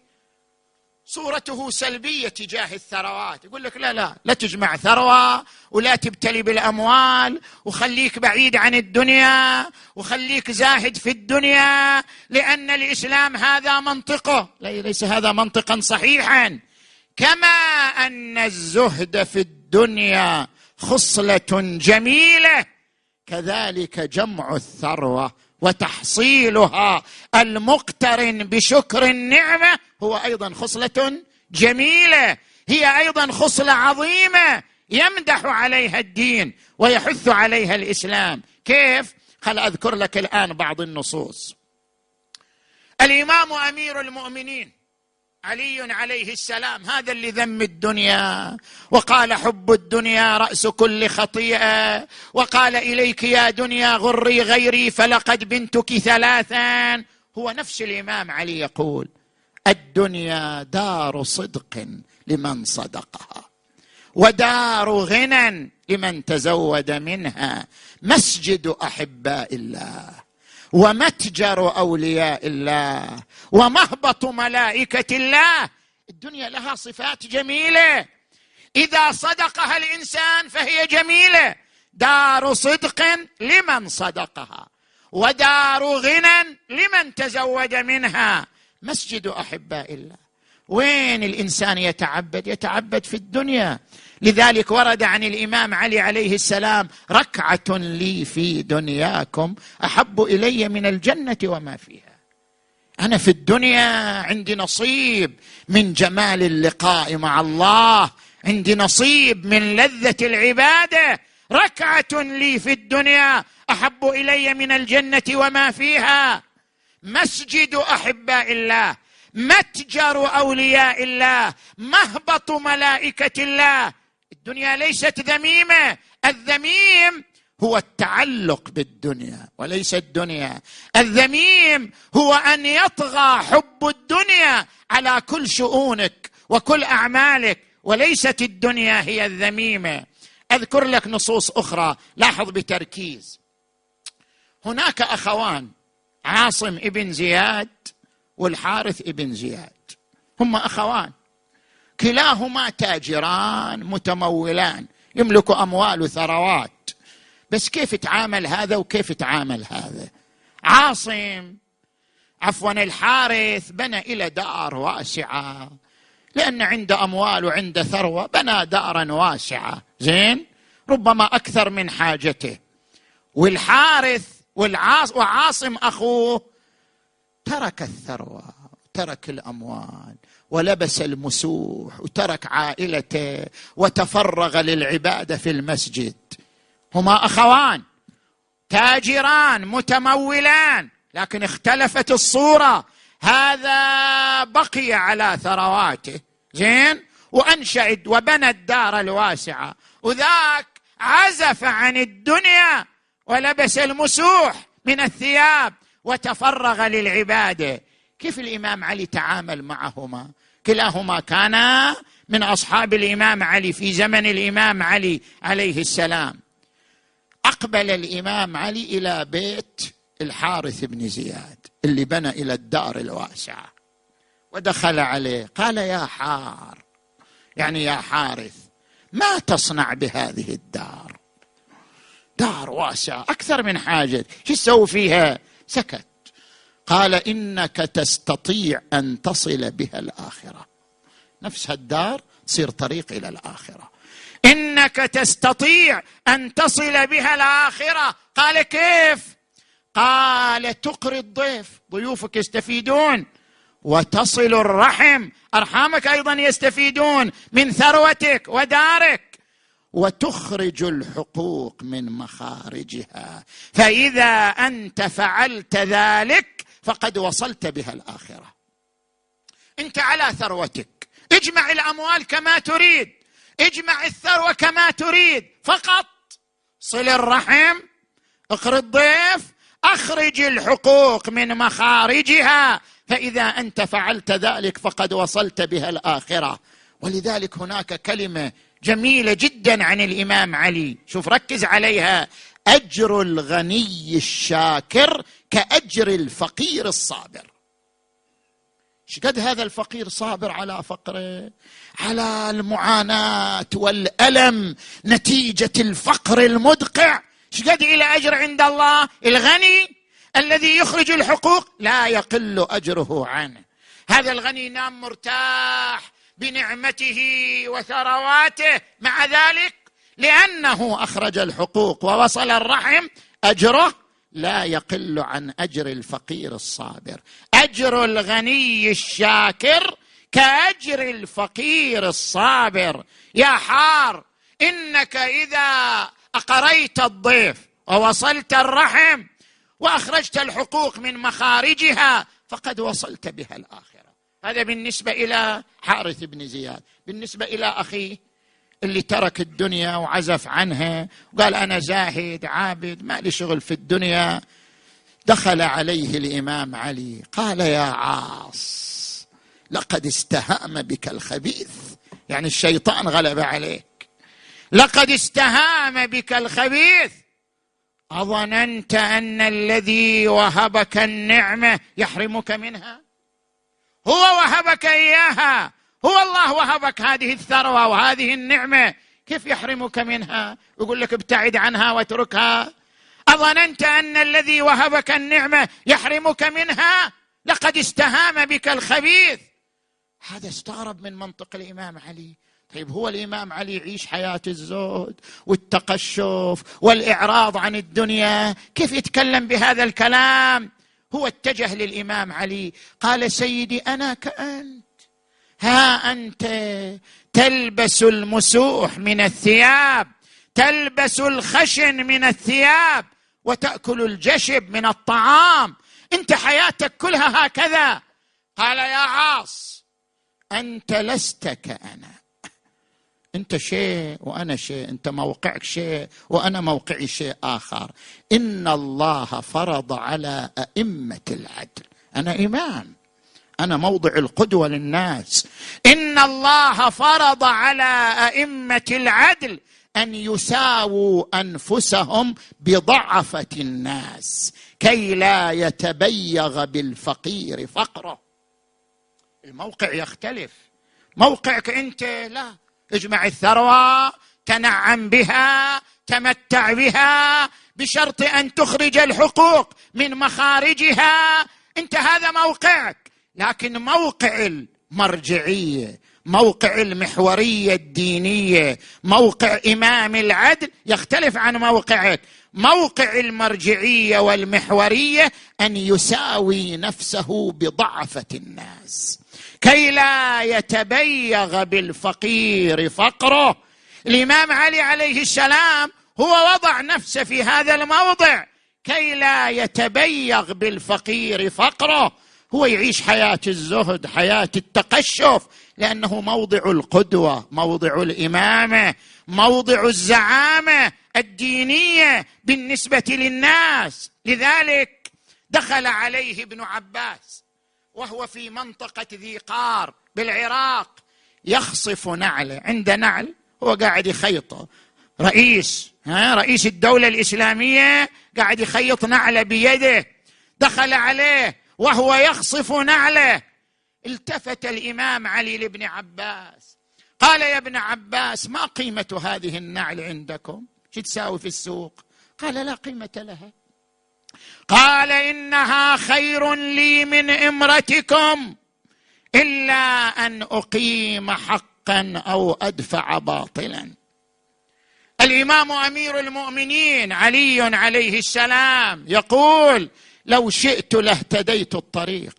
صورته سلبية تجاه الثروات. يقول لك لا لا لا تجمع ثروة ولا تبتلي بالأموال وخليك بعيد عن الدنيا وخليك زاهد في الدنيا لأن الإسلام هذا منطقه. ليس هذا منطقا صحيحا. كما أن الزهد في الدنيا خصلة جميلة كذلك جمع الثروة وتحصيلها المقترن بشكر النعمة هو أيضا خصلة جميلة. هي أيضا خصلة عظيمة يمدح عليها الدين ويحث عليها الإسلام. كيف؟ خل أذكر لك الآن بعض النصوص. الإمام أمير المؤمنين علي عليه السلام هذا اللي ذم الدنيا. وقال حب الدنيا رأس كل خطيئة. وقال إليك يا دنيا غري غيري فلقد بنتك ثلاثا. هو نفس الإمام علي يقول الدنيا دار صدق لمن صدقها ودار غنى لمن تزود منها. مسجد أحباء الله. ومتجر أولياء الله ومهبط ملائكة الله. الدنيا لها صفات جميلة. إذا صدقها الإنسان فهي جميلة. دار صدق لمن صدقها ودار غنى لمن تزود منها. مسجد أحباء الله. وين الإنسان يتعبد؟ يتعبد في الدنيا. لذلك ورد عن الإمام علي عليه السلام ركعة لي في دنياكم أحب إلي من الجنة وما فيها. أنا في الدنيا عندي نصيب من جمال اللقاء مع الله عندي نصيب من لذة العبادة. ركعة لي في الدنيا أحب إلي من الجنة وما فيها. مسجد أحباء الله. متجر أولياء الله؟ مهبط ملائكة الله. الدنيا ليست ذميمة. الذميم هو التعلق بالدنيا وليس الدنيا. الذميم هو أن يطغى حب الدنيا على كل شؤونك وكل أعمالك وليست الدنيا هي الذميمة. أذكر لك نصوص أخرى. لاحظ بتركيز. هناك أخوان عاصم ابن زياد والحارث ابن زياد. هم أخوان. كلاهما تاجران متمولان. يملك أموال وثروات. بس كيف تعامل هذا وكيف تعامل هذا؟ عاصم عفوا الحارث بنى إلى دار واسعة. لأن عنده أموال وعنده ثروة بنى دارا واسعة. زين؟ ربما أكثر من حاجته. والحارث والعاص وعاصم أخوه ترك الثروة ترك الأموال ولبس المسوح وترك عائلته وتفرغ للعبادة في المسجد. هما أخوان تاجران متمولان لكن اختلفت الصورة. هذا بقي على ثرواته. زين؟ وانشا وبنى الدار الواسعة. وذاك عزف عن الدنيا ولبس المسوح من الثياب. وتفرغ للعبادة. كيف الإمام علي تعامل معهما؟ كلاهما كانا من أصحاب الإمام علي في زمن الإمام علي عليه السلام. أقبل الإمام علي إلى بيت الحارث بن زياد اللي بنى إلى الدار الواسعه ودخل عليه قال يا حار يعني يا حارث ما تصنع بهذه الدار؟ دار واسعه أكثر من حاجة. شو تسوي فيها؟ سكت. قال إنك تستطيع أن تصل بها الآخرة. نفس هالدار تصير طريق إلى الآخرة. إنك تستطيع أن تصل بها الآخرة. قال كيف؟ قال تقري الضيف. ضيوفك يستفيدون. وتصل الرحم. أرحامك أيضا يستفيدون من ثروتك ودارك. وتخرج الحقوق من مخارجها. فإذا أنت فعلت ذلك فقد وصلت بها الآخرة. أنت على ثروتك. اجمع الأموال كما تريد. اجمع الثروة كما تريد. فقط. صل الرحم. اقر الضيف. أخرج الحقوق من مخارجها. فإذا أنت فعلت ذلك فقد وصلت بها الآخرة. ولذلك هناك كلمة جميلة جدا عن الإمام علي. شوف ركز عليها. أجر الغني الشاكر كأجر الفقير الصابر. قد هذا الفقير صابر على فقره على المعاناة والألم نتيجة الفقر المدقع. قد إلى أجر عند الله. الغني الذي يخرج الحقوق لا يقل أجره عنه. هذا الغني ينام مرتاح. بنعمته وثرواته مع ذلك لأنه أخرج الحقوق ووصل الرحم أجره لا يقل عن أجر الفقير الصابر. أجر الغني الشاكر كأجر الفقير الصابر. يا حار إنك إذا أقريت الضيف ووصلت الرحم وأخرجت الحقوق من مخارجها فقد وصلت بها الآخرة. هذا بالنسبة إلى حارث بن زياد بالنسبة إلى اخيه اللي ترك الدنيا وعزف عنها وقال أنا زاهد عابد ما لي شغل في الدنيا. دخل عليه الإمام علي قال يا عاص لقد استهام بك الخبيث. يعني الشيطان غلب عليك. لقد استهام بك الخبيث. أظننت أن الذي وهبك النعمة يحرمك منها؟ هو وهبك إياها. هو الله وهبك هذه الثروة وهذه النعمة. كيف يحرمك منها؟ يقول لك ابتعد عنها واتركها. أظننت أن الذي وهبك النعمة يحرمك منها؟ لقد استهام بك الخبيث. هذا استغرب من منطق الإمام علي. طيب هو الإمام علي يعيش حياة الزهد والتقشف والإعراض عن الدنيا. كيف يتكلم بهذا الكلام؟ هو اتجه للإمام علي. قال سيدي أنا كأنت. ها أنت. تلبس المسوح من الثياب. تلبس الخشن من الثياب. وتأكل الجشب من الطعام. أنت حياتك كلها هكذا. قال يا عاص أنت لست كأنا. أنت شيء وأنا شيء أنت موقعك شيء وأنا موقعي شيء آخر. إن الله فرض على أئمة العدل. أنا إمام. أنا موضع القدوة للناس. إن الله فرض على أئمة العدل أن يساووا أنفسهم بضعفة الناس. كي لا يتبيغ بالفقير فقره. الموقع يختلف. موقعك أنت لا. اجمع الثروة تنعم بها تمتع بها بشرط أن تخرج الحقوق من مخارجها. أنت هذا موقعك لكن موقع المرجعية موقع المحورية الدينية موقع إمام العدل يختلف عن موقعك. موقع المرجعية والمحورية أن يساوي نفسه بضعفة الناس. كي لا يتبيغ بالفقير فقره. الإمام علي عليه السلام هو وضع نفسه في هذا الموضع. كي لا يتبيغ بالفقير فقره. هو يعيش حياة الزهد حياة التقشف لأنه موضع القدوة موضع الإمامة موضع الزعامة الدينية بالنسبة للناس. لذلك دخل عليه ابن عباس وهو في منطقة ذي قار بالعراق يخصف نعله عنده نعل هو قاعد يخيطه رئيس ها رئيس الدولة الإسلامية قاعد يخيط نعله بيده. دخل عليه وهو يخصف نعله. التفت الإمام علي لابن عباس. قال يا ابن عباس ما قيمة هذه النعل عندكم؟ شو تساوي في السوق؟ قال لا قيمة لها. قال خير لي من امرتكم إلا أن أقيم حقا أو أدفع باطلا. الإمام أمير المؤمنين علي عليه السلام يقول لو شئت لاهتديت الطريق.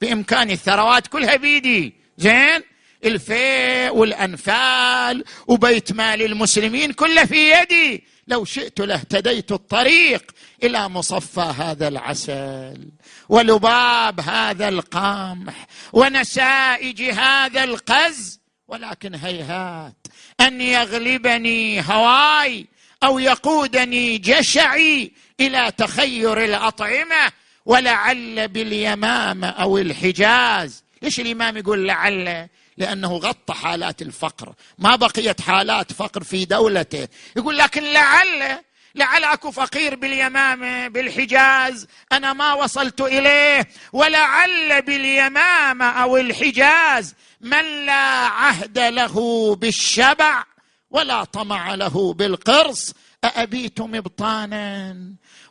بامكاني الثروات كلها بيدي. زين؟ الفيء والأنفال وبيت مال المسلمين كله في يدي. لو شئت لاهتديت الطريق إلى مصفى هذا العسل ولباب هذا القمح ونسائج هذا القز ولكن هيهات أن يغلبني هواي أو يقودني جشعي إلى تخير الأطعمة ولعل باليمامة أو الحجاز. ليش الإمام يقول لعل؟ لأنه غطى حالات الفقر. ما بقيت حالات فقر في دولته. يقول لكن لعل لعل أكو فقير باليمامه بالحجاز. أنا ما وصلت إليه. ولعل باليمامه أو الحجاز من لا عهد له بالشبع ولا طمع له بالقرص. أأبيت مبطانا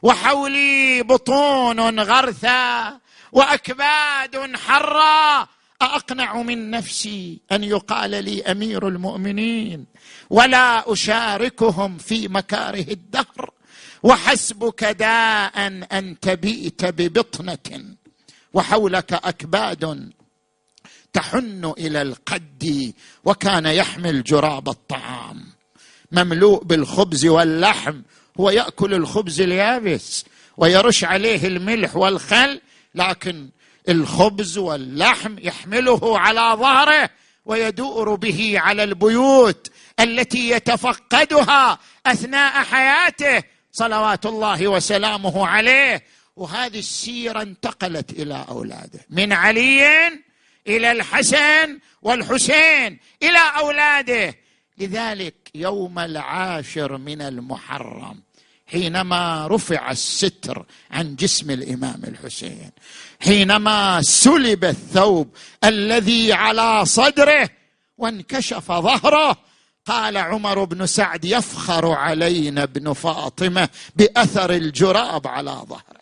وحولي بطون غرثا وأكباد حرا. أأقنع من نفسي أن يقال لي أمير المؤمنين ولا أشاركهم في مكاره الدهر وحسبك داء أن تبيت ببطنة وحولك أكباد تحن إلى القد وكان يحمل جراب الطعام. مملوء بالخبز واللحم هو يأكل الخبز اليابس ويرش عليه الملح والخل لكن الخبز واللحم يحمله على ظهره ويدور به على البيوت التي يتفقدها أثناء حياته صلوات الله وسلامه عليه. وهذه السيرة انتقلت إلى أولاده من علي إلى الحسن والحسين إلى أولاده. لذلك يوم العاشر من المحرم حينما رفع الستر عن جسم الإمام الحسين حينما سلب الثوب الذي على صدره وانكشف ظهره قال عمر بن سعد يفخر علينا ابن فاطمة بأثر الجراب على ظهره.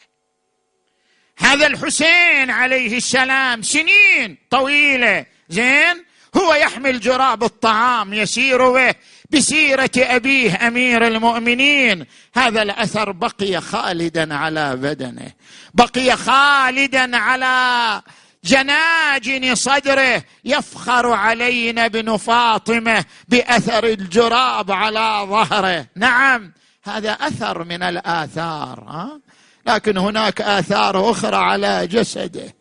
هذا الحسين عليه السلام سنين طويلة زين هو يحمل جراب الطعام يسير به بسيرة أبيه أمير المؤمنين. هذا الأثر بقي خالدا على بدنه بقي خالدا على جناجن صدره. يفخر علينا ابن فاطمة بأثر الجراب على ظهره. نعم هذا أثر من الآثار ها؟ لكن هناك آثار أخرى على جسده.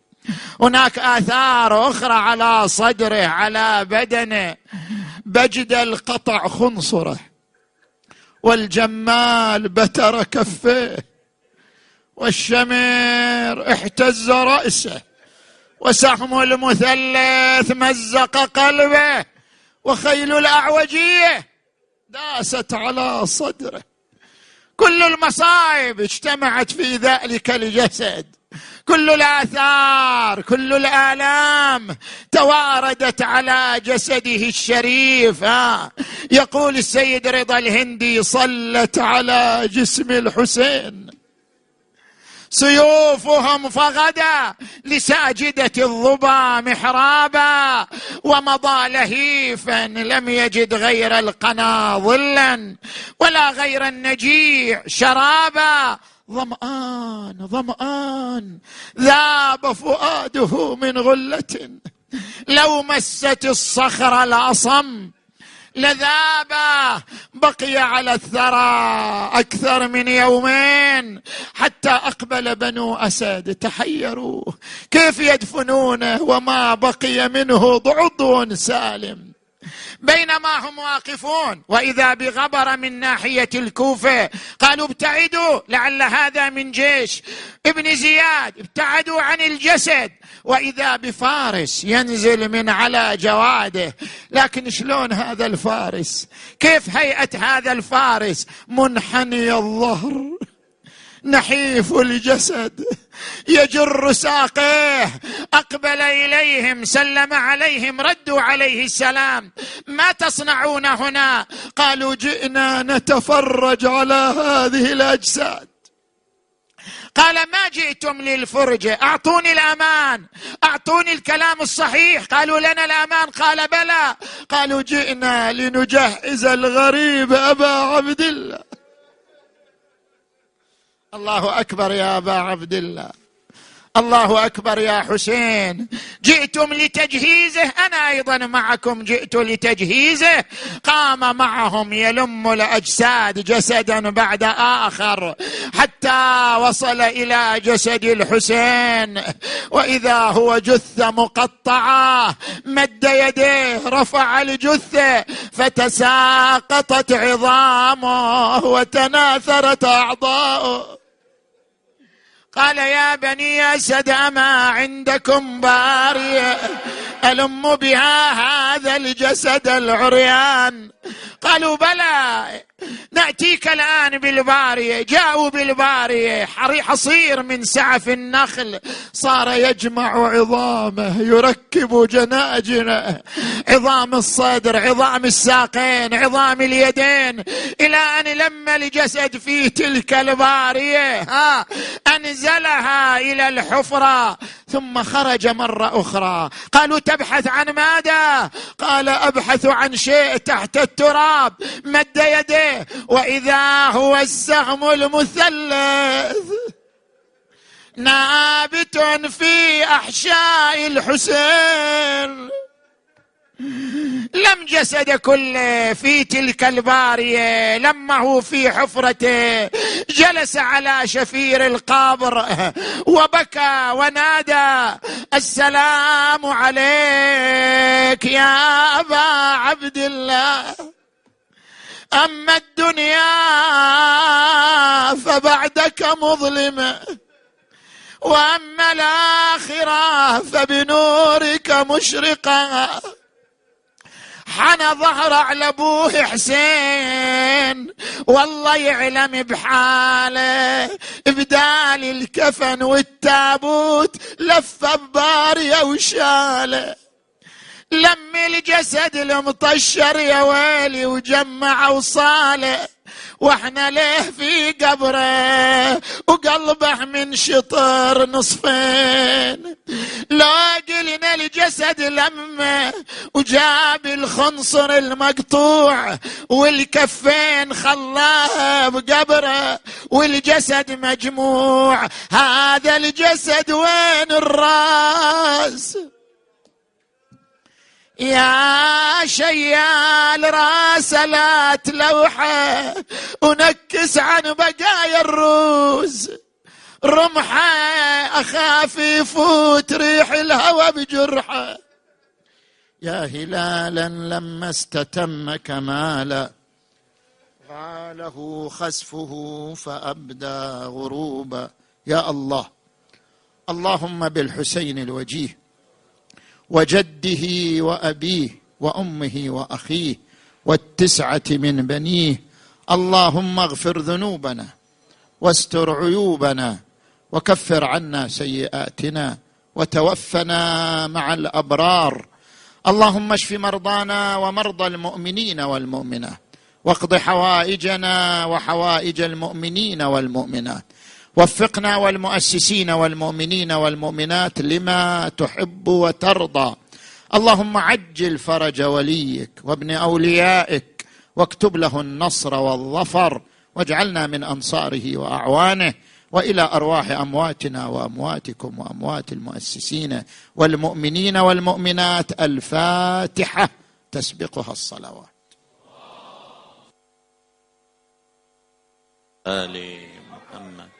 هناك آثار أخرى على صدره على بدنه. بجد القطع خنصرة والجمال بتر كفيه والشمر احتز رأسه وسهم المثلث مزق قلبه وخيل الأعوجية داست على صدره. كل المصائب اجتمعت في ذلك الجسد. كل الآثار كل الآلام تواردت على جسده الشريف ها يقول السيد رضا الهندي صلت على جسم الحسين. سيوفهم فغدا لساجدة الظبا محرابا ومضى لهيفا لم يجد غير القنا ظلا ولا غير النجيع شرابا. ظمآن ظمآن. ذاب فؤاده من غلة. لو مست الصخر الأصم لذابه بقي على الثرى أكثر من يومين. حتى أقبل بنو أسد تحيروا. كيف يدفنونه وما بقي منه عضو سالم. بينما هم واقفون. وإذا بغبر من ناحية الكوفة قالوا ابتعدوا لعل هذا من جيش. ابن زياد ابتعدوا عن الجسد. وإذا بفارس ينزل من على جواده. لكن شلون هذا الفارس؟ كيف هيئة هذا الفارس؟ منحني الظهر. نحيف الجسد يجر ساقيه أقبل إليهم سلم عليهم ردوا عليه السلام. ما تصنعون هنا؟ قالوا جئنا نتفرج على هذه الأجساد. قال ما جئتم للفرجه أعطوني الأمان أعطوني الكلام الصحيح. قالوا لنا الأمان. قال بلى. قالوا جئنا لنجهز الغريب أبا عبد الله. الله أكبر يا أبا عبد الله. الله أكبر يا حسين. جئتم لتجهيزه أنا أيضا معكم. جئت لتجهيزه قام معهم يلم الأجساد جسدا بعد آخر حتى وصل إلى جسد الحسين. وإذا هو جثة مقطعة مد يديه رفع الجثة فتساقطت عظامه وتناثرت أعضاؤه. قال يا بني أسد أما عندكم باريه ألم بها هذا الجسد العريان؟ قالوا بلى نأتيك الآن بالباريه جاءوا بالباريه حصير من سعف النخل صار يجمع عظامه يركب جناجنه عظام الصدر عظام الساقين عظام اليدين إلى أن لم الجسد في تلك الباريه ها أنزلها إلى الحفرة ثم خرج مرة أخرى. قالوا تبحث عن ماذا؟ قال أبحث عن شيء تحت التراب مد يديه وإذا هو السهم المثلث. نابت في أحشاء الحسين. لم جسد كله في تلك البارية لما هو في حفرته جلس على شفير القبر وبكى ونادى السلام عليك يا أبا عبد الله أما الدنيا فبعدك مظلمه وأما الآخرة فبنورك مشرقة. حنى ظهر على أبوه حسين. والله يعلم بحاله. بدال الكفن والتابوت لف بباريه وشاله. لم الجسد المطشر يا ويلي وجمع وصاله. وإحنا ليه في قبره وقلبه من شطر نصفين. لو قلنا الجسد لمه وجاب الخنصر المقطوع والكفين خلاه بقبره والجسد مجموع. هذا الجسد وين الراس؟ يا شيال راسلات لوحة ونكس عن بقايا الروز. رمحة أخاف يفوت ريح الهوى بجرحه. يا هلالا لما استتم كمالا غاله خسفه فأبدى غروبا. يا الله اللهم بالحسين الوجيه. وجده وأبيه وأمه وأخيه والتسعة من بنيه. اللهم اغفر ذنوبنا واستر عيوبنا وكفر عنا سيئاتنا وتوفنا مع الأبرار. اللهم اشف مرضانا ومرضى المؤمنين والمؤمنات واقض حوائجنا وحوائج المؤمنين والمؤمنات. وفقنا والمؤسسين والمؤمنين والمؤمنات لما تحب وترضى. اللهم عجل فرج وليك وابن أوليائك واكتب له النصر والظفر واجعلنا من أنصاره وأعوانه وإلى أرواح أمواتنا وأمواتكم وأموات المؤسسين والمؤمنين والمؤمنات الفاتحة تسبقها الصلوات. آل محمد.